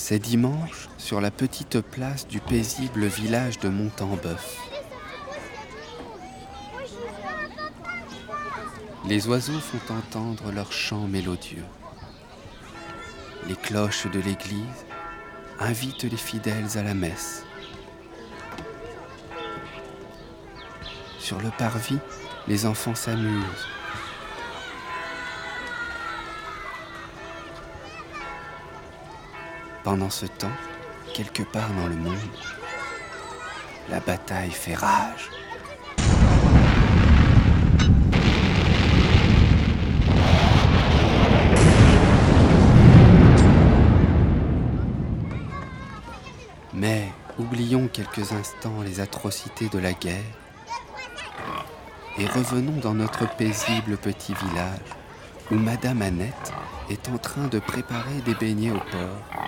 C'est dimanche sur la petite place du paisible village de Montembeuf. Les oiseaux font entendre leurs chants mélodieux. Les cloches de l'église invitent les fidèles à la messe. Sur le parvis, les enfants s'amusent. Pendant ce temps, quelque part dans le monde, la bataille fait rage. Mais oublions quelques instants les atrocités de la guerre et revenons dans notre paisible petit village où Madame Annette est en train de préparer des beignets au porc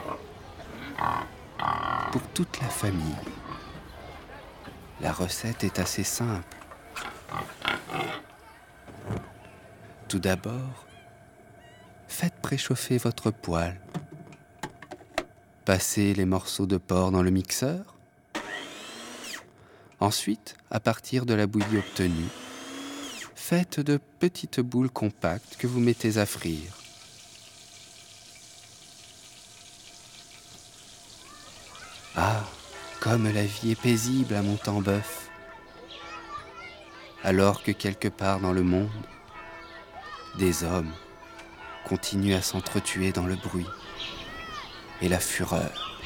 pour toute la famille. La recette est assez simple. Tout d'abord, faites préchauffer votre poêle. Passez les morceaux de porc dans le mixeur. Ensuite, à partir de la bouillie obtenue, faites de petites boules compactes que vous mettez à frire. Ah, comme la vie est paisible à Montembeuf. Alors que quelque part dans le monde, des hommes continuent à s'entretuer dans le bruit et la fureur.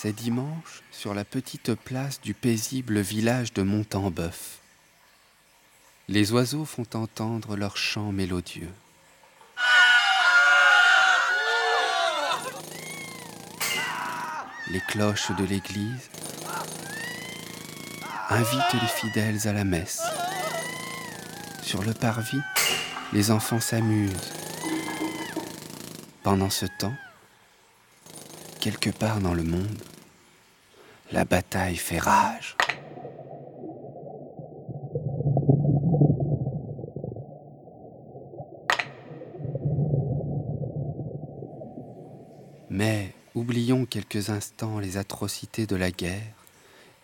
C'est dimanche sur la petite place du paisible village de Montembeuf. Les oiseaux font entendre leurs chants mélodieux. Les cloches de l'église invitent les fidèles à la messe. Sur le parvis, les enfants s'amusent. Pendant ce temps, quelque part dans le monde, la bataille fait rage. Mais oublions quelques instants les atrocités de la guerre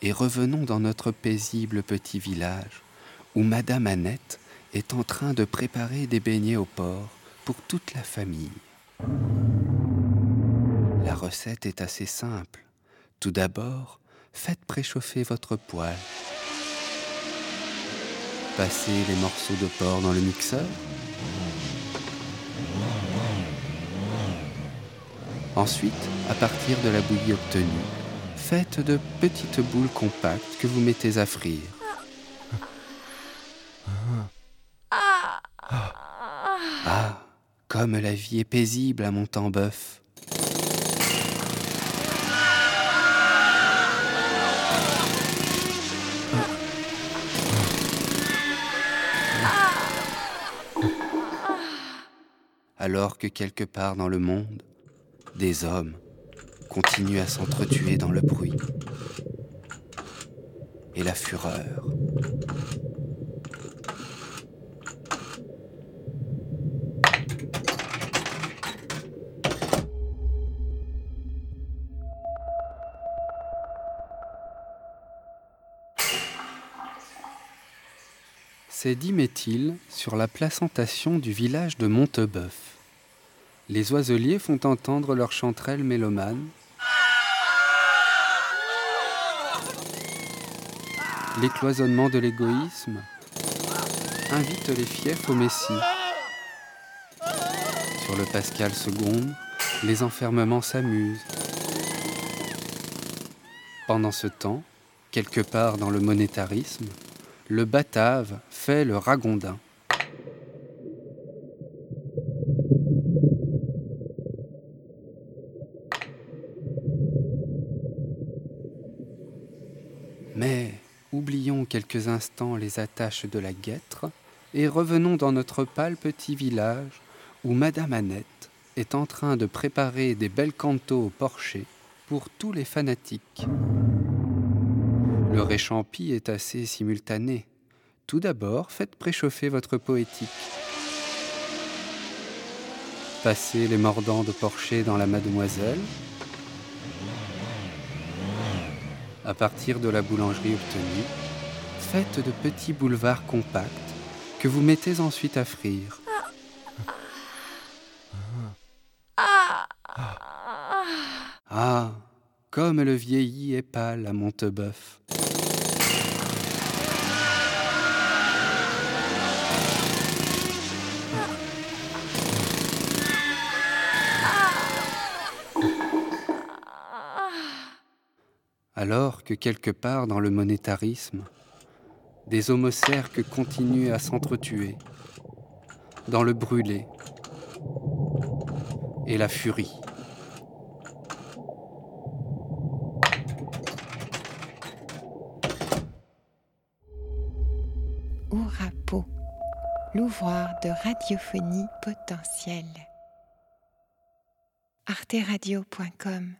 et revenons dans notre paisible petit village où Madame Annette est en train de préparer des beignets au porc pour toute la famille. La recette est assez simple. Tout d'abord, faites préchauffer votre poêle. Passez les morceaux de porc dans le mixeur. Ensuite, à partir de la bouillie obtenue, faites de petites boules compactes que vous mettez à frire. Ah, comme la vie est paisible à Montembeuf. Alors que quelque part dans le monde, des hommes continuent à s'entretuer dans le bruit et la fureur. C'est dit sur la placentation du village de Montebeuf. Les oiseliers font entendre leurs chanterelles mélomanes. L'écloisonnement de l'égoïsme invite les fiefs au Messie. Sur le Pascal II, les enfermements s'amusent. Pendant ce temps, quelque part dans le monétarisme, le batave fait le ragondin. Mais oublions quelques instants les attaches de la guêtre et revenons dans notre pâle petit village où Madame Annette est en train de préparer des belles cantos au porcher pour tous les fanatiques. Le réchampi est assez simultané. Tout d'abord, faites préchauffer votre poétique. Passez les mordants de porcher dans la mademoiselle. À partir de la boulangerie obtenue, faites de petits boulevards compacts que vous mettez ensuite à frire. Ah, comme le vieilli est pâle à Monteboeuf. Alors que quelque part dans le monétarisme, des homocerques continuent à s'entretuer, dans le brûlé et la furie. Ourapo, l'ouvroir de radiophonie potentielle. arteradio.com